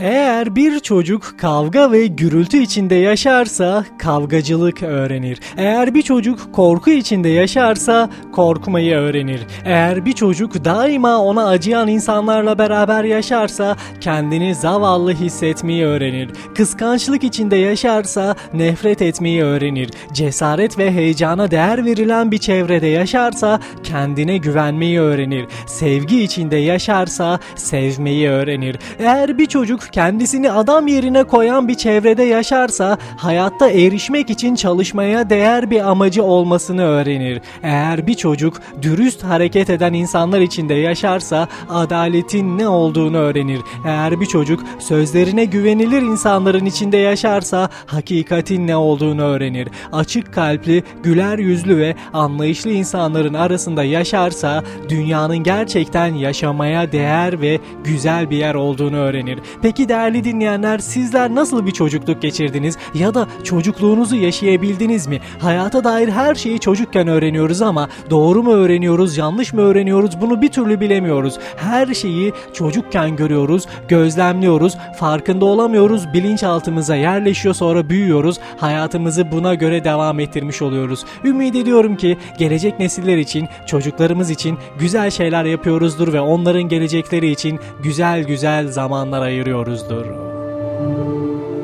Eğer bir çocuk kavga ve gürültü içinde yaşarsa kavgacılık öğrenir. Eğer bir çocuk korku içinde yaşarsa korkmayı öğrenir. Eğer bir çocuk daima ona acıyan insanlarla beraber yaşarsa kendini zavallı hissetmeyi öğrenir. Kıskançlık içinde yaşarsa nefret etmeyi öğrenir. Cesaret ve heyecana değer verilen bir çevrede yaşarsa kendine güvenmeyi öğrenir. Sevgi içinde yaşarsa sevmeyi öğrenir. Eğer bir çocuk kendisini adam yerine koyan bir çevrede yaşarsa hayatta erişmek için çalışmaya değer bir amacı olmasını öğrenir. Eğer bir çocuk dürüst hareket eden insanlar içinde yaşarsa adaletin ne olduğunu öğrenir. Eğer bir çocuk sözlerine güvenilir insanların içinde yaşarsa hakikatin ne olduğunu öğrenir. Açık kalpli, güler yüzlü ve anlayışlı insanların arasında yaşarsa dünyanın gerçekten yaşamaya değer ve güzel bir yer olduğunu öğrenir. Peki değerli dinleyenler sizler nasıl bir çocukluk geçirdiniz ya da çocukluğunuzu yaşayabildiniz mi? Hayata dair her şeyi çocukken öğreniyoruz ama doğru mu öğreniyoruz, yanlış mı öğreniyoruz bunu bir türlü bilemiyoruz. Her şeyi çocukken görüyoruz, gözlemliyoruz, farkında olamıyoruz, bilinçaltımıza yerleşiyor sonra büyüyoruz. Hayatımızı buna göre devam ettirmiş oluyoruz. Ümit ediyorum ki gelecek nesiller için, çocuklarımız için güzel şeyler yapıyoruzdur ve onların gelecekleri için güzel güzel zamanlar Foros do